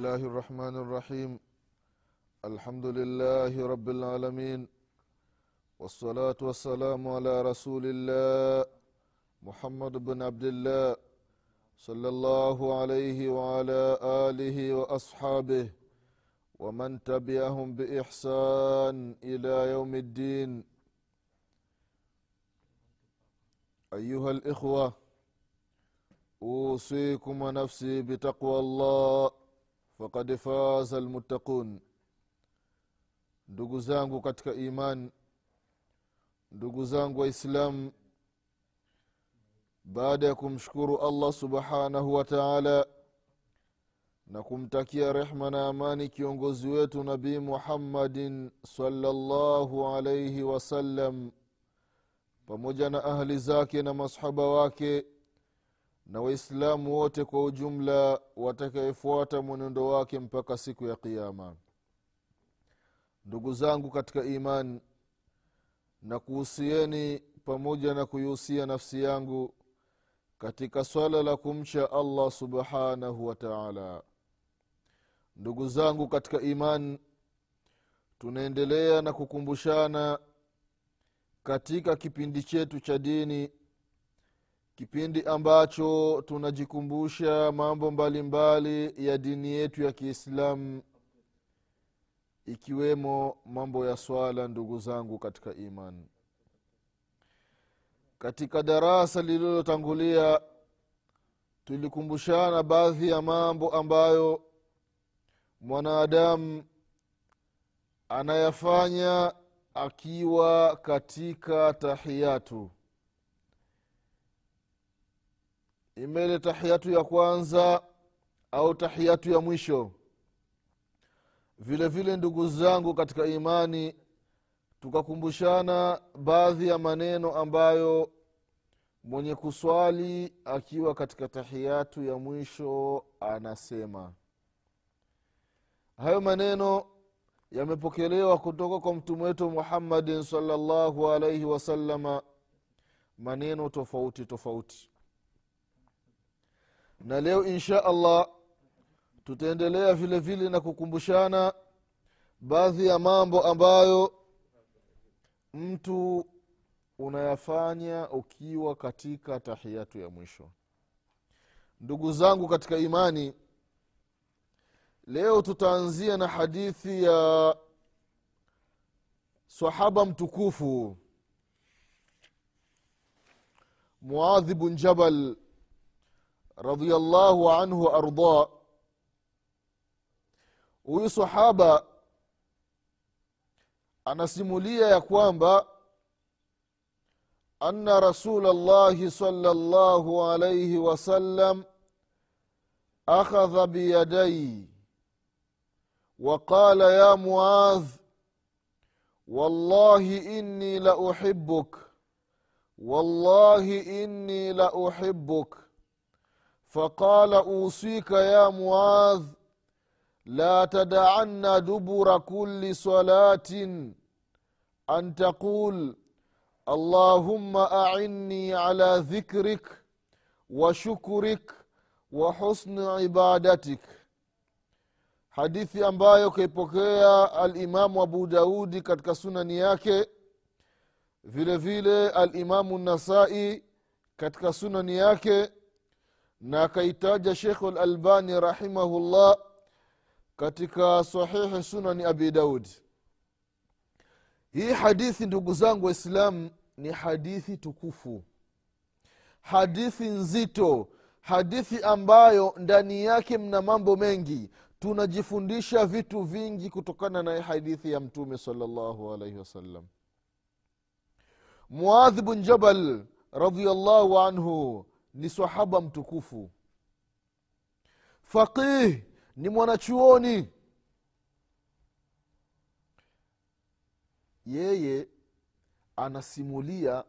الله الرحمن الرحيم. الحمد لله رب العالمين. والصلاة والسلام على رسول الله محمد بن عبد الله صلى الله عليه وعلى آله وأصحابه ومن تبعهم بإحسان إلى يوم الدين. أيها الإخوة أوصيكم ونفسي بتقوى الله. fakad faza lmuttaqun ndugu zangu katika iman ndugu zangu waislamu baada ya kumshukuru allah subhanahu wa taala na kumtakia rehma na amani kiongozi wetu nabi muhammadin salllahu alaihi wasallam pamoja na ahli zake na masahaba wake na waislamu wote kwa ujumla watakayefuata mwenendo wake mpaka siku ya qiama ndugu zangu katika iman na kuhusieni pamoja na kuihusia nafsi yangu katika swala la kumcha allah subhanahu wa taala. Ndugu zangu katika imani tunaendelea na kukumbushana katika kipindi chetu cha dini kipindi ambacho tunajikumbusha mambo mbalimbali mbali ya dini yetu ya kiislamu ikiwemo mambo ya swala ndugu zangu katika iman. Katika darasa lililotangulia tulikumbushana baadhi ya mambo ambayo mwanadamu anayafanya akiwa katika tahiyatu imele tahiyatu ya kwanza au tahiyatu ya mwisho. Vile vile ndugu zangu katika imani tukakumbushana baadhi ya maneno ambayo mwenye kuswali akiwa katika tahiyatu ya mwisho anasema. Hayo maneno yamepokelewa kutoka kwa mtume wetu muhammadin salllahu alaihi wasalama maneno tofauti tofauti na leo insha allah tutaendelea vile vile na kukumbushana baadhi ya mambo ambayo mtu unayafanya ukiwa katika tahiyatu ya mwisho. Ndugu zangu katika imani leo tutaanzia na hadithi ya sahaba mtukufu muadhi bun jabal radiallahu anhu waardah huyu sahaba anasimulia ya kwamba ana rasul llahi sala llahu alaihi wasallam akhadha biyadai وقال يا معاذ والله اني لاحبك والله اني لاحبك فقال اوصيك يا معاذ لا تدعن دبر كل صلاه ان تقول اللهم اعني على ذكرك وشكرك وحسن عبادتك hadithi ambayo kaipokea alimamu abu daudi katika sunani yake vile vile alimamu nasai katika sunani yake na akaitaja shekhu lalbani rahimahullah katika sahihi sunani abi daudi hii hadithi ndugu zangu waislamu ni hadithi tukufu. Hadithi nzito. Hadithi ambayo ndani yake mna mambo mengi. Tunajifundisha vitu vingi kutokana na hadithi ya mtume salllahu alaihi wasallam. Muadhi bn jabal radiallahu anhu ni sahaba mtukufu. Faqih ni mwanachuoni. Yeye anasimulia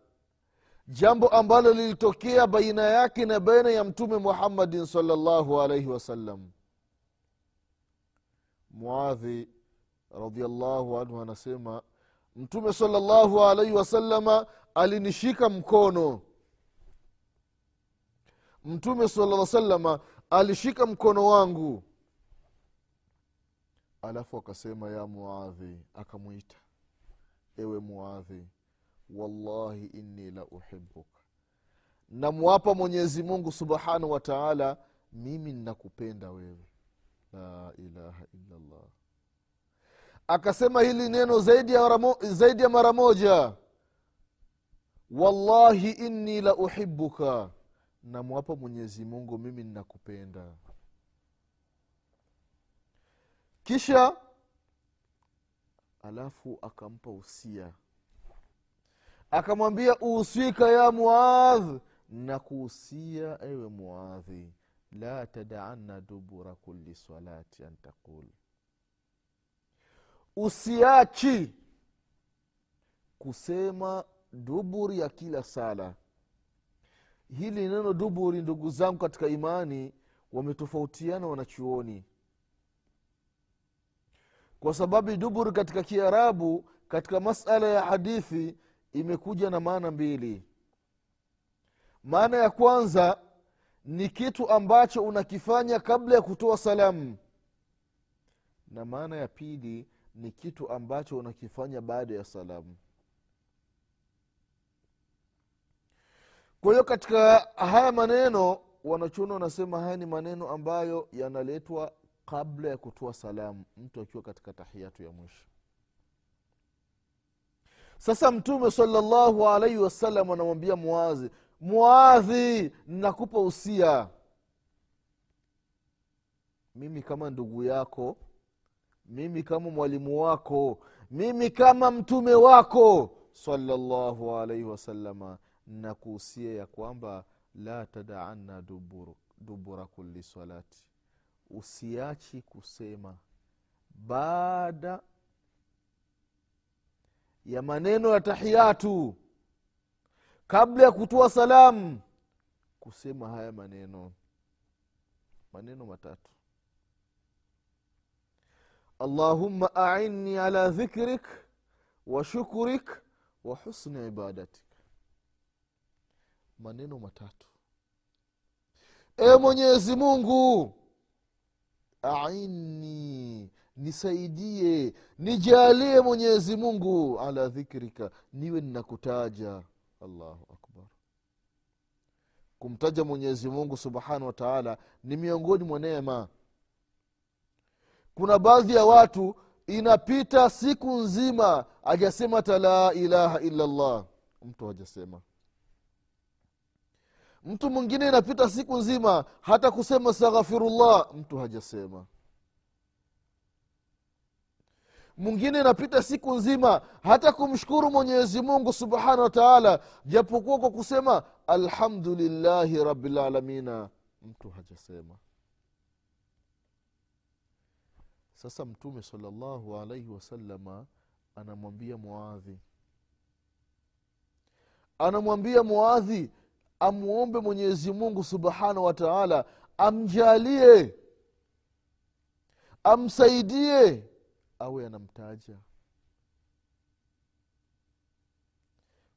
jambo ambalo lilitokea baina yake na baina ya mtume muhammadin salllahu alaihi wasallam muadhi radiallahu anhu anasema mtume salllahu alaihi wasalama alinishika mkono mtume sala salama alishika mkono wangu. Alafu akasema ya muadhi akamwita. Ewe muadhi wallahi inni la uhibuka namwapa mwenyezi mungu subhanahu wa taala mimi nnakupenda wewe. La ilaha illallah. Akasema hili neno zaidi ya mara moja. Wallahi inni la uhibuka namwapa mwenyezi mungu mimi ninakupenda. Kisha alafu akampa usia. Akamwambia usika ya muadh. Na kuhusia ewe muadhi la tadaanna dubura kuli salati an taqul. Usiachi kusema duburi ya kila sala hili neno duburi ndugu zangu katika imani wametofautiana wanachuoni. Kwa sababu duburi katika kiarabu katika masala ya hadithi imekuja na maana mbili. Maana ya kwanza ni kitu ambacho unakifanya kabla ya kutoa salamu. Na maana ya pili ni kitu ambacho unakifanya baada ya salamu kwa hiyo katika haya maneno wanachuona wanasema haya ni maneno ambayo yanaletwa kabla ya kutoa salamu mtu akiwa katika tahiyatu ya mwisho. Sasa mtume salallahu alaihi wasallam anamwambia muadhi muadhi nakupa usia. Mimi kama ndugu yako mimi kama mwalimu wako mimi kama mtume wako salallahu alaihi wasalama nakuhusia ya kwamba la tadaanna dubur, dubura kuli salati. Usiachi kusema baada ya maneno ya tahiyatu kabla ya kutoa salamu kusema haya maneno. Maneno matatu. Allahumma ainni ala dhikrik wa shukrik wa husni ibadatik maneno matatu. E mwenyezi mungu aini nisaidie nijalie mwenyezi mungu ala dhikrika niwe ninakutaja allahu akbar. Kumtaja mwenyezi mungu subhanahu wa taala ni miongoni mwa neema. Kuna baadhi ya watu inapita siku nzima ajasema hata la ilaha illa llah mtu hajasema mtu mwingine inapita siku nzima hata kusema staghfirullah mtu hajasema. Mwingine inapita siku nzima hata kumshukuru mwenyezi mungu subhanahu wa japokuwa kwa kusema alhamdulillahi rabilalamina mtu hajasema. Sasa mtume salllahu alaihi wasalama anamwambia muadhi. Anamwambia muadhi amwombe mwenyezi mungu subhanahu wa taala amjalie amsaidie awe anamtaja.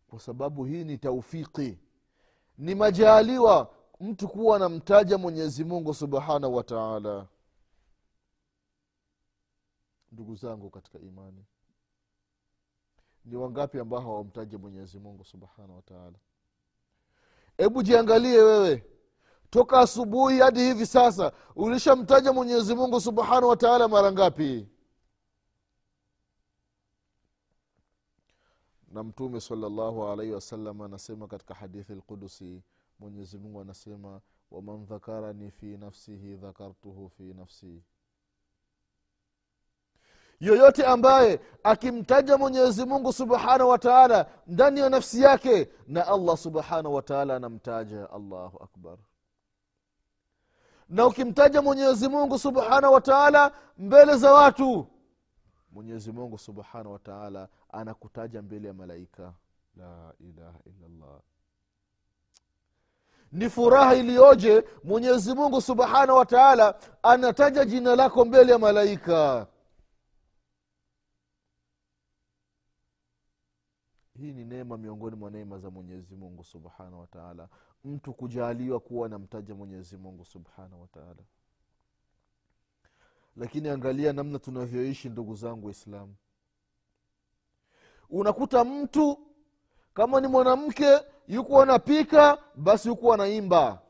Kwa sababu hii ni taufiki ni majaliwa mtu kuwa anamtaja mwenyezi mungu subhanahu wa taala. Ndugu zangu katika imani ni wangapi ambao hawamtaja mwenyezi mungu subhanahu wa taala hebu jiangalie wewe. Toka asubuhi hadi hivi sasa ulishamtaja mwenyezi mungu subhanahu wa taala mara ngapi? Na mtume salllahu alaihi wasallam anasema katika hadithi lqudusi mwenyezi mungu anasema waman dhakarani fi nafsihi dhakartuhu fi nafsi yoyote ambaye akimtaja mwenyezi mungu subhanahu wa taala ndani ya nafsi yake na allah subhanahu wa anamtaja allahu akbar. Na ukimtaja mwenyezi mungu subhanahu wa mbele za watu mwenyezi mungu subhanahu wa anakutaja mbele ya malaika. La ilaha illallah. Ni furaha iliyoje mwenyezi mungu subhanahu wa taala anataja jina lako mbele ya malaika hii ni neema miongoni mwa neema za mwenyezi mungu subhanahu wataala mtu kujaaliwa kuwa anamtaja mwenyezi mungu subhanahu wataala lakini angalia namna tunavyoishi ndugu zangu waislamu. Unakuta mtu kama ni mwanamke yuko anapika basi yuko anaimba.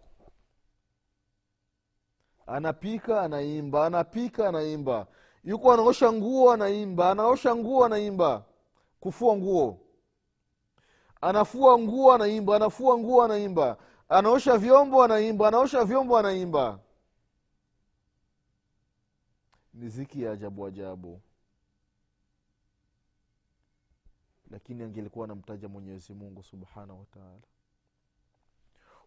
Anapika anaimba anapika anaimba. Yuko anaosha nguo anaimba. Anaosha nguo anaimba. Kufua nguo anafua nguo anaimba. Anafua nguo anaimba. Anaosha vyombo anaimba. Anaosha vyombo anaimba. Miziki ya ajabu ajabu. Lakini angelikuwa anamtaja mwenyezi mungu subhanahu wataala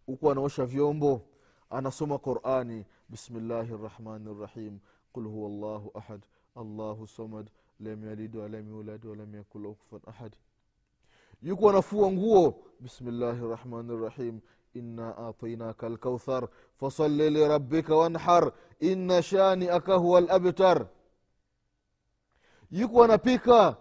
huku anaosha vyombo anasoma qurani. Bismillahi rahmani rahim. Qul huwa llahu ahad. Allahu samad. Lam yalid walam yulad walam yakun lahu kufuwan ahad yuko anafua nguo. Bismillahi rahmani rahim inna atainaka lkauthar fasali lirabika wanhar. Inna shaniaka huwa labtar yuko anapika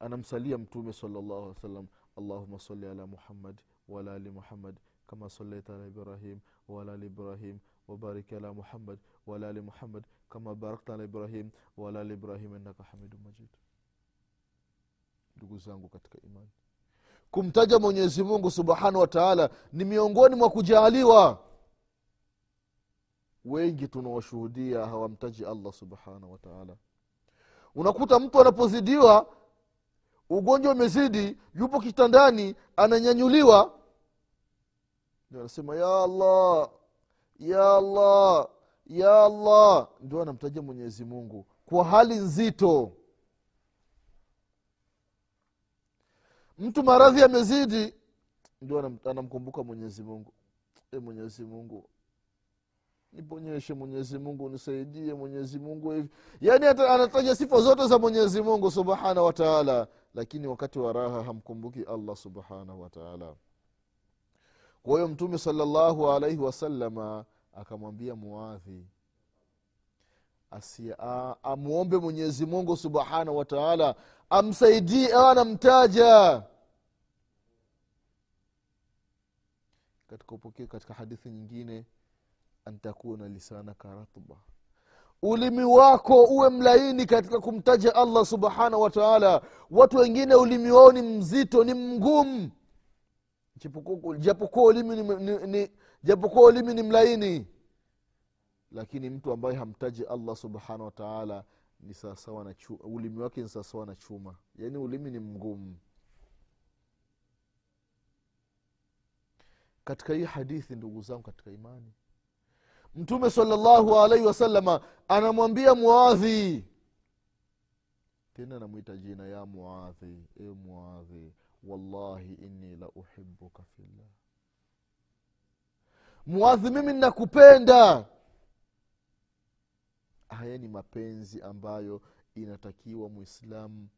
anamsalia mtume salllahu alih wasallam. Allahuma sali ala muhammad waala ali muhammad kama salaita ala ibrahim waala ali ibrahim wabarik ala muhammad waala ali muhammad kama barakta ala ibrahim waala ali ibrahim innaka hamidu majid ndugu zangu katika imani. Kumtaja mwenyezi mungu subhanahu wa taala ni miongoni mwa kujaaliwa. Wengi tunawashuhudia hawamtaji allah subhanahu wa taala. Unakuta mtu anapozidiwa ugonjwa umezidi yupo kitandani ananyanyuliwa. Ndio anasema ya allah ya allah ya allah. Ndio anamtaja mwenyezi mungu kwa hali nzito mtu maradhi amezidi ndio anamkumbuka mwenyezi mungu. E mwenyezi mungu. Niponyeshe mwenyezi mungu nisaidie mwenyezi mungu hivi. Yaani anataja sifa zote za mwenyezi mungu subhanahu wataala lakini wakati wa raha hamkumbuki allah subhanahu wataala kwa hiyo mtume salallahu alaihi wasalama akamwambia muadhi amwombe mwenyezi mungu subhanahu wataala amsaidie anamtaja katika upokee katika hadithi nyingine antakuna lisanaka ratba. Ulimi wako uwe mlaini katika kumtaja allah subhanahu wa taala. Watu wengine ulimi wao ni mzito ni mgumu. Japokuwa- ulimi ni, mlaini. Lakini mtu ambaye hamtaji allah subhanahu wa taala ni sawasawa na ulimi wake ni sawasawa na chuma. Yaani ulimi ni mgumu katika hii hadithi ndugu zangu katika imani. Mtume salllahu alaihi wasalama anamwambia muadhi. Tena anamwita jina ya muadhi. E muadhi wallahi inni la uhibuka fillah. Muadhi mimi nakupenda. Haya ni mapenzi ambayo inatakiwa mwislamu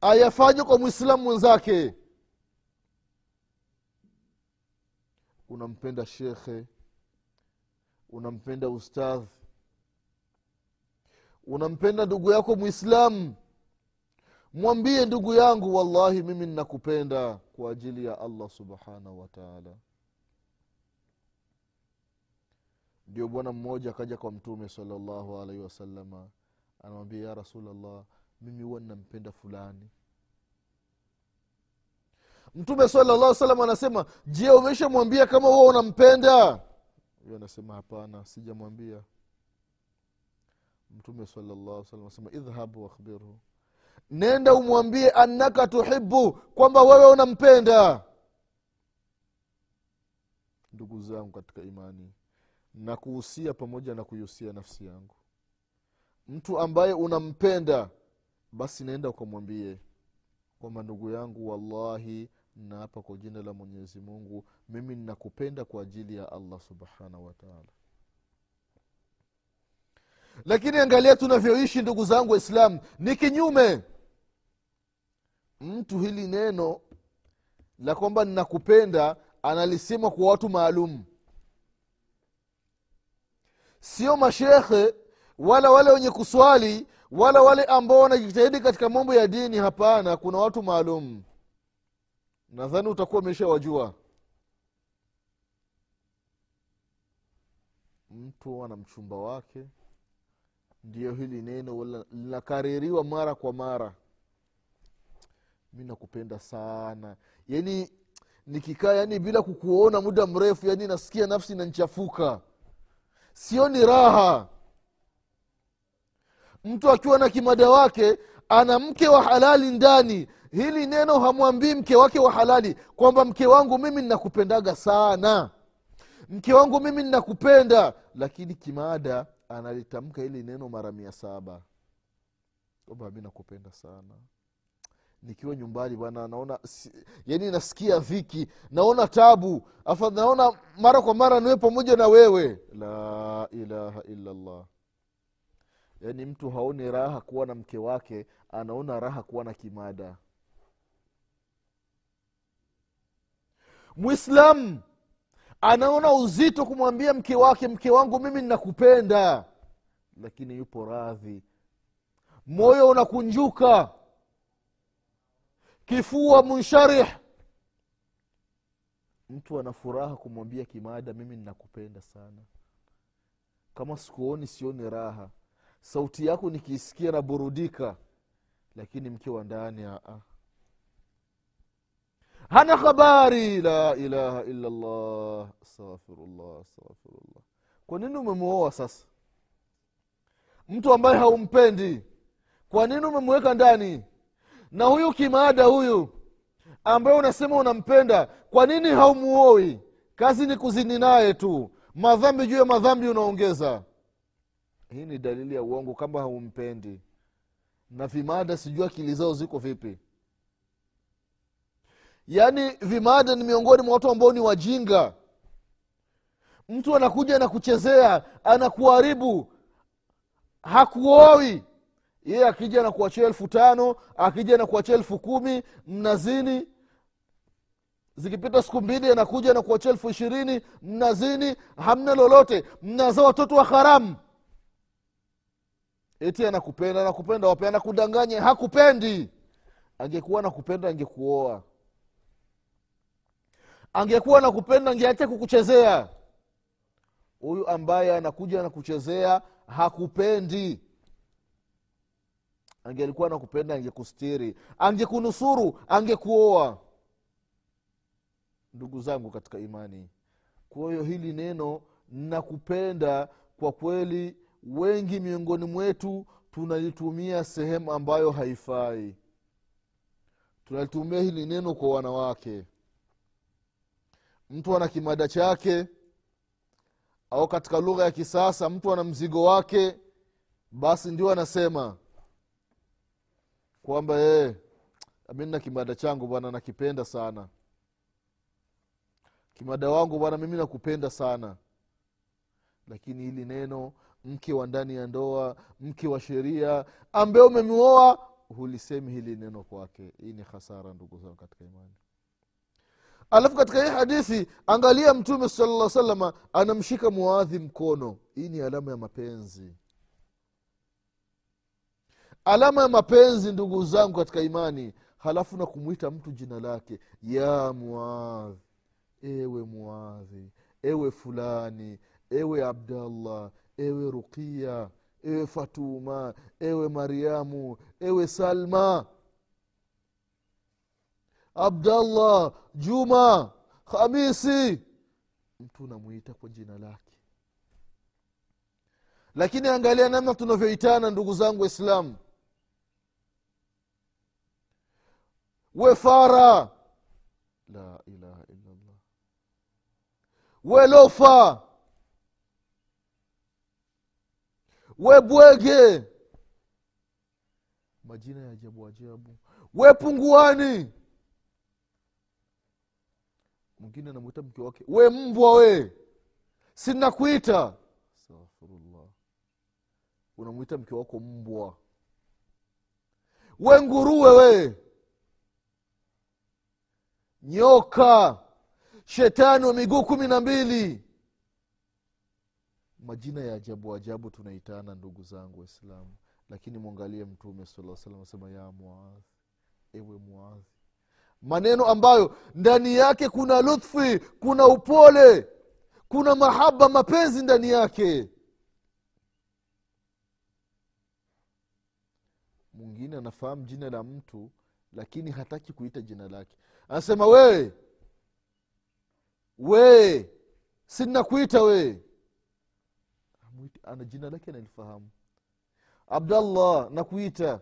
ayafanye kwa mwislamu mwenzake unampenda shekhe unampenda ustadh unampenda ndugu yako mwislamu mwambie ndugu yangu wallahi mimi nnakupenda kwa ajili ya allah subhanahu wataala ndio bwana mmoja akaja kwa mtume salllahu alaihi wasalama anamwambia ya rasulllah mimi huwa nnampenda fulani mtume salllah salam anasema je umeshamwambia kama huwa unampenda? Huyo anasema hapana sijamwambia. Mtume salallah salam anasema idhhabu wakhbirhu nenda umwambie annaka tuhibu kwamba wewe unampenda. Ndugu zangu katika imani na kuhusia pamoja na kuihusia nafsi yangu. Mtu ambaye unampenda basi naenda ukamwambie kwamba ndugu yangu wallahi naapa kwa jina la mwenyezi mungu mimi ninakupenda kwa ajili ya allah subhanahu wataala lakini angalia tunavyoishi ndugu zangu waislamu ni kinyume. Mtu hili neno la kwamba ninakupenda analisema kwa watu maalum. Sio mashekhe wala wale wenye kuswali wala wale ambao wanajitahidi katika mambo ya dini hapana kuna watu maalum nadhani utakuwa umeshawajua. Mtu ana mchumba wake. Ndio hili neno linakaririwa mara kwa mara. Mi nakupenda sana. Yani nikikaa yani bila kukuona muda mrefu yani nasikia nafsi inanchafuka sioni raha. Mtu akiwa na kimada wake ana mke wa halali ndani hili neno hamwambii mke wake wa halali kwamba mke wangu mimi ninakupendaga sana. Mke wangu mimi ninakupenda. Lakini kimada analitamka hili neno mara mia saba. Kwamba mi nakupenda sana. Nikiwa nyumbani bwana naona yani nasikia dhiki naona tabu. Afa naona mara kwa mara niwe pamoja na wewe. La ilaha illallah. Yaani mtu haoni raha kuwa na mke wake anaona raha kuwa na kimada mwislamu anaona uzito kumwambia mke wake mke wangu mimi ninakupenda. Lakini yupo radhi. Moyo unakunjuka. Kifua munsharih. Mtu ana furaha kumwambia kimada mimi ninakupenda sana. Kama sikuoni sioni raha. Sauti yako nikiisikia naburudika. Lakini mke wa ndani aa hana habari? La ilaha illallah. Astaghfirullah astaghfirullah. Kwa nini umemwoa sasa? Mtu ambaye haumpendi. Kwa nini umemweka ndani? Na huyu kimaada huyu ambaye unasema unampenda kwa nini haumuoi? Kazi ni kuzini naye tu. Madhambi juu ya madhambi unaongeza. Hii ni dalili ya uongo kama haumpendi. Na vimada sijui akili zao ziko vipi yaani vimada ni miongoni mwa watu ambao ni wajinga. Mtu anakuja anakuchezea anakuharibu. Hakuoi yeye akija na kuachia elfu tano akija na kuachia elfu kumi mnazini. Zikipita siku mbili anakuja na kuachia elfu ishirini mnazini. Hamna lolote. Mnazaa watoto wa haramu. Eti anakupenda anakupenda wape anakudanganya hakupendi. Angekuwa nakupenda angekuoa angekuwa nakupenda angeacha kukuchezea. Huyu ambaye anakuja na kuchezea hakupendi. Angelikuwa nakupenda angekustiri. Angekunusuru angekuoa. Ndugu zangu katika imani kwa hiyo hili neno nakupenda kwa kweli wengi miongoni mwetu tunalitumia sehemu ambayo haifai. Tunalitumia hili neno kwa wanawake mtu ana kimada chake au katika lugha ya kisasa mtu ana mzigo wake basi ndio anasema kwamba ee, mi na kimada changu bwana nakipenda sana. Kimada wangu bwana mimi nakupenda sana. Lakini hili neno mke wa ndani ya ndoa mke wa sheria ambaye umemwoa hulisemi hili neno kwake. Hii ni hasara ndugu zangu katika imani alafu katika hii hadithi angalia mtume salaa salama anamshika muadhi mkono. Hii ni alama ya mapenzi. Alama ya mapenzi ndugu zangu katika imani halafu na kumwita mtu jina lake. Ya muadhi ewe muadhi ewe fulani ewe abdallah ewe ruqiya ewe fatuma ewe mariamu ewe salma abdallah juma hamisi mtu unamwita kwa jina lake. Lakini angalia namna tunavyoitana ndugu zangu waislamu. We fara. La ilaha illallah. We lofa. We bwege. Majina ya ajabu ajabu. We punguani mwingine anamwita mke wake we mbwa we sinakuita astaghfirullah. Unamwita mke wako mbwa. We nguruwe we. Nyoka. Shetani wa miguu kumi na mbili. Majina ya ajabu ajabu tunaitana ndugu zangu waislamu. Lakini mwangalie mtume saa salam asema ya muadhi ewe muadhi maneno ambayo ndani yake kuna lutfi kuna upole kuna mahaba mapenzi ndani yake. Mwingine anafahamu jina la mtu lakini hataki kuita jina lake. Anasema wee wee sinakuita wee jina lake analifahamu. Abdallah nakuita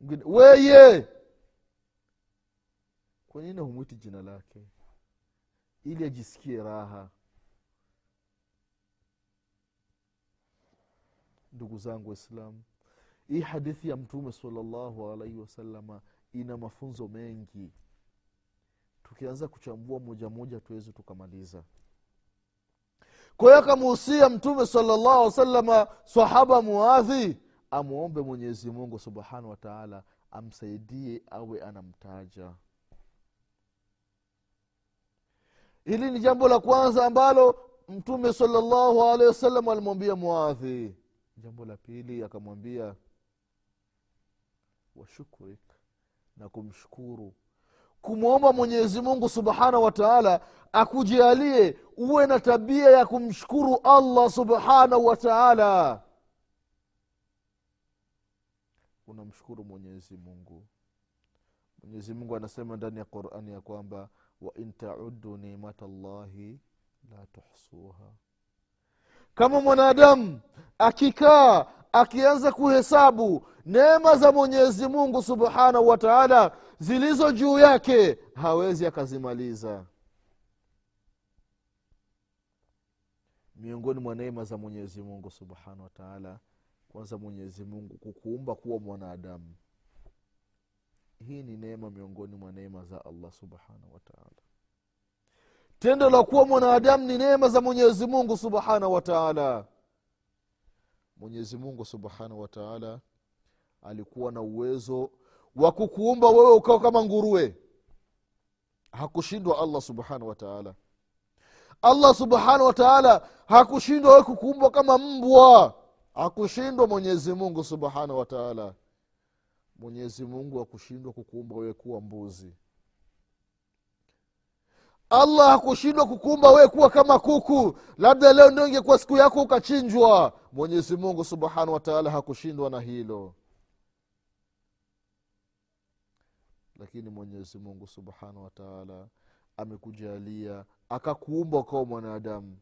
mwingine weye! Kwa nini humwiti jina lake? Ili ajisikie raha. Ndugu zangu waislamu hii hadithi ya mtume salallahu alaihi wasalama ina mafunzo mengi. Tukianza kuchambua moja moja tuweze tukamaliza. Kwa hiyo akamuhusia mtume salallahu alih wasalama sahaba muadhi amwombe mwenyezi mungu subhanahu wataala amsaidie awe anamtaja. Hili ni jambo la kwanza ambalo mtume salllahu alehi wasallam alimwambia muadhi. Jambo la pili akamwambia washukrik na kumshukuru. Kumwomba mwenyezi mungu subhanahu wa taala akujalie uwe na tabia ya kumshukuru allah subhanahu wa taala unamshukuru mwenyezi mungu. Mwenyezi mungu anasema ndani ya qurani ya kwamba wain taudu nimata llahi la tuhsuha. Kama mwanadamu akikaa akianza kuhesabu neema za mwenyezi mungu subhanahu wa taala zilizo juu yake hawezi akazimaliza. Miongoni mwa neema za mwenyezi mungu subhanahu wa taala kwanza mwenyezi mungu kukuumba kuwa mwanadamu. Hii ni neema miongoni mwa neema za allah subhanahu wataala tendo la kuwa mwanadamu ni neema za mwenyezi mungu subhanahu wataala mwenyezi mungu subhanahu wataala alikuwa na uwezo wa kukuumba wewe ukawa kama nguruwe. Hakushindwa allah subhanahu wataala allah subhanahu wataala hakushindwa wewe kukuumba kama mbwa hakushindwa mwenyezi mungu subhanahu wataala mwenyezi mungu akushindwa kukuumba wewe kuwa mbuzi. Allah hakushindwa kukuumba wewe kuwa kama kuku. Labda leo ndio ingekuwa siku yako ukachinjwa. Mwenyezi mungu subhanahu wataala hakushindwa na hilo. Lakini mwenyezi mungu subhanahu wataala amekujalia akakuumba ukawa mwanadamu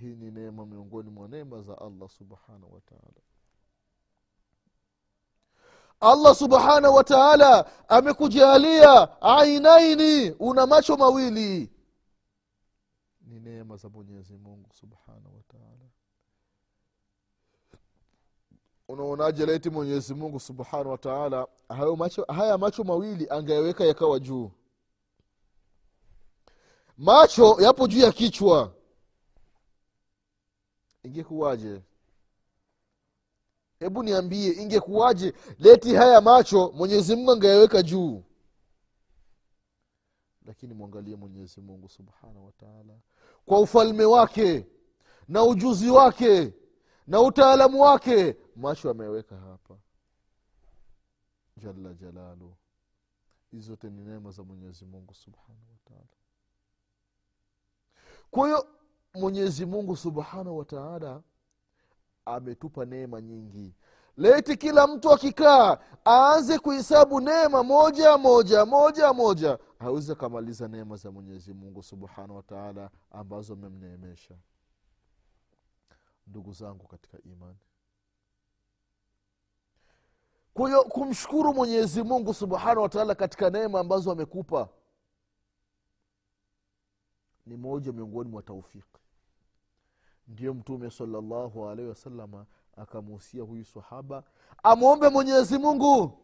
hii ni neema miongoni mwa neema za allah subhanahu wataala allah subhanahu wataala amekujalia ainaini una macho mawili. Ni neema za mwenyezi mungu subhanahu wataala unaonaje laiti mwenyezi mungu subhanahu wataala hayo haya macho mawili angayaweka yakawa juu? Macho yapo juu ya kichwa ingekuwaje? Hebu niambie ingekuwaje? Leti haya macho mwenyezi mungu angeyaweka juu. Lakini mwangalie mwenyezi mungu subhanahu wataala kwa ufalme wake na ujuzi wake na utaalamu wake macho ameweka hapa. Jalla jalalu. Hizi zote ni neema za mwenyezi mungu subhanahu wataala kwa hiyo mwenyezi mungu subhanahu wataala ametupa neema nyingi. Leti kila mtu akikaa aanze kuhesabu neema moja moja moja moja aweze akamaliza neema za mwenyezi mungu subhanahu wataala ambazo amemneemesha. Ndugu zangu katika imani. Kwa hiyo kumshukuru mwenyezi mungu subhanahu wataala katika neema ambazo amekupa ni moja miongoni mwa taufiki ndiyo mtume salallahu alaihi wasalama akamuhusia huyu sahaba amwombe mwenyezi mungu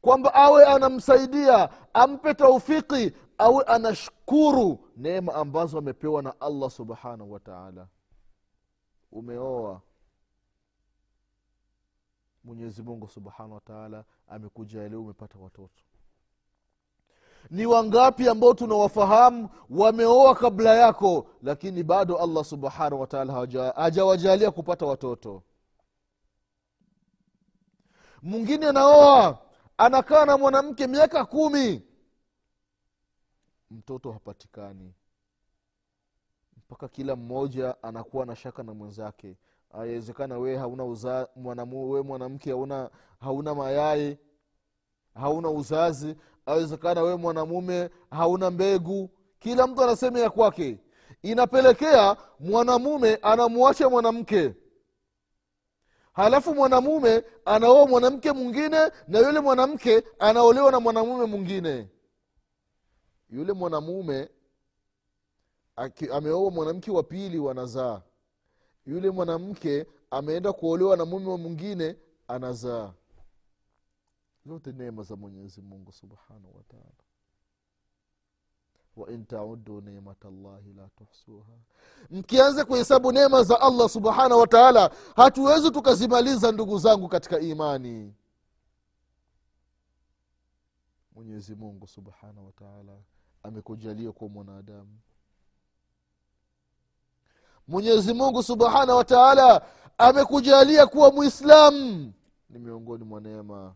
kwamba awe anamsaidia ampe taufiki awe anashukuru neema ambazo amepewa na allah subhanahu wataala umeoa. Mwenyezi mungu subhanahu wataala amekujalia umepata watoto ni wangapi ambao tunawafahamu wameoa kabla yako lakini bado allah subhanahu wataala hajawajalia kupata watoto. Mwingine anaoa anakaa na mwanamke miaka kumi. Mtoto hapatikani. Mpaka kila mmoja anakuwa na shaka na mwenzake. Awezekana wee hauna uza, mwanamke hauna hauna mayai hauna uzazi awezekana wewe mwanamume hauna mbegu. Kila mtu anasema ya kwake. Inapelekea mwanamume anamwacha mwanamke. Halafu mwanamume anaoa mwanamke mwingine na yule mwanamke anaolewa na mwanamume mwingine. Yule mwanamume ameoa mwanamke wa pili wanazaa. Yule mwanamke ameenda kuolewa na mume mwingine anazaa zote neema za mwenyezi mungu subhanahu wataala wain taudu llahi la tuhsuha. Mkianza kuhesabu neema za allah subhanahu wataala hatuwezi tukazimaliza ndugu zangu katika imani. Mwenyezi mungu subhanahu wataala amekujalia kuwa mwanadamu. Mwenyezi mungu subhanahu wataala amekujalia kuwa mwislamu ni miongoni mwa neema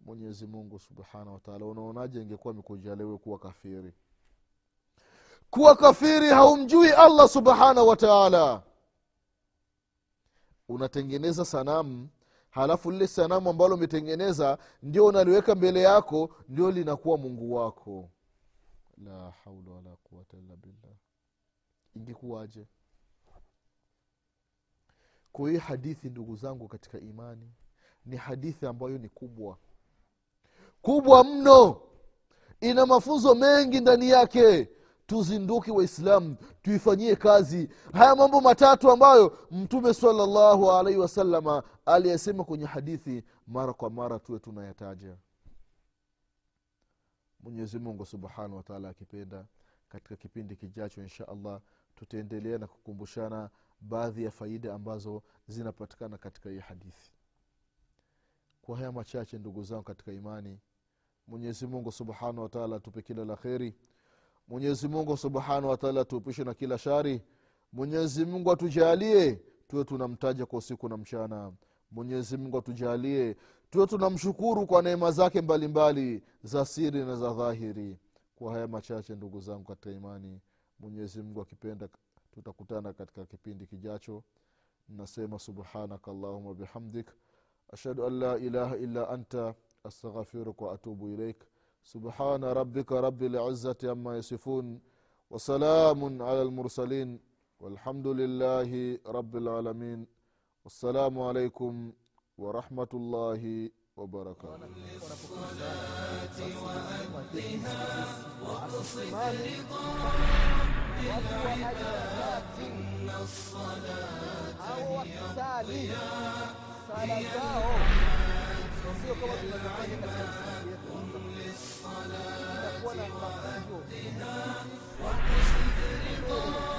mwenyezi mungu subhanahu wataala unaonaje ingekuwa amekujaliwe kuwa kafiri? Kuwa kafiri haumjui allah subhanahu wataala unatengeneza sanamu halafu lile sanamu ambalo umetengeneza ndio unaliweka mbele yako ndio linakuwa mungu wako. La haula wala quwata illa billah. Ingekuwaje? Kwa hiyo hadithi ndugu zangu katika imani ni hadithi ambayo ni kubwa kubwa mno. Ina mafunzo mengi ndani yake. Tuzinduke waislamu tuifanyie kazi. Haya mambo matatu ambayo mtume salallahu alaihi wasalama aliyesema kwenye hadithi mara kwa mara tuwe tunayataja. Mwenyezi mungu subhanahu wataala akipenda katika kipindi kijacho insha allah tutaendelea na kukumbushana baadhi ya faida ambazo zinapatikana katika hii hadithi. Kwa haya machache ndugu zangu katika imani mwenyezi mungu subhanahu wataala atupe kila la kheri. Mwenyezi mungu subhanahu wataala atuepushe na kila shari. Mwenyezi mungu atujalie tuwe tunamtaja kwa usiku na mchana. Mwenyezi mungu atujalie tuwe tunamshukuru kwa neema zake mbalimbali mbali, za siri na za dhahiri. Kwa haya machache ndugu zangu katika imani mwenyezi mungu akipenda tutakutana katika kipindi kijacho. Nasema subhanaka allahuma bihamdik. Ashhadu an la ilaha illa anta أستغفرك وأتوب إليك. سبحان ربك رب العزة عما يصفون وسلام على المرسلين. والحمد لله رب العالمين. والسلام عليكم ورحمة الله وبركاته. الصلاة للصلاة وأهدها واقصد رضاك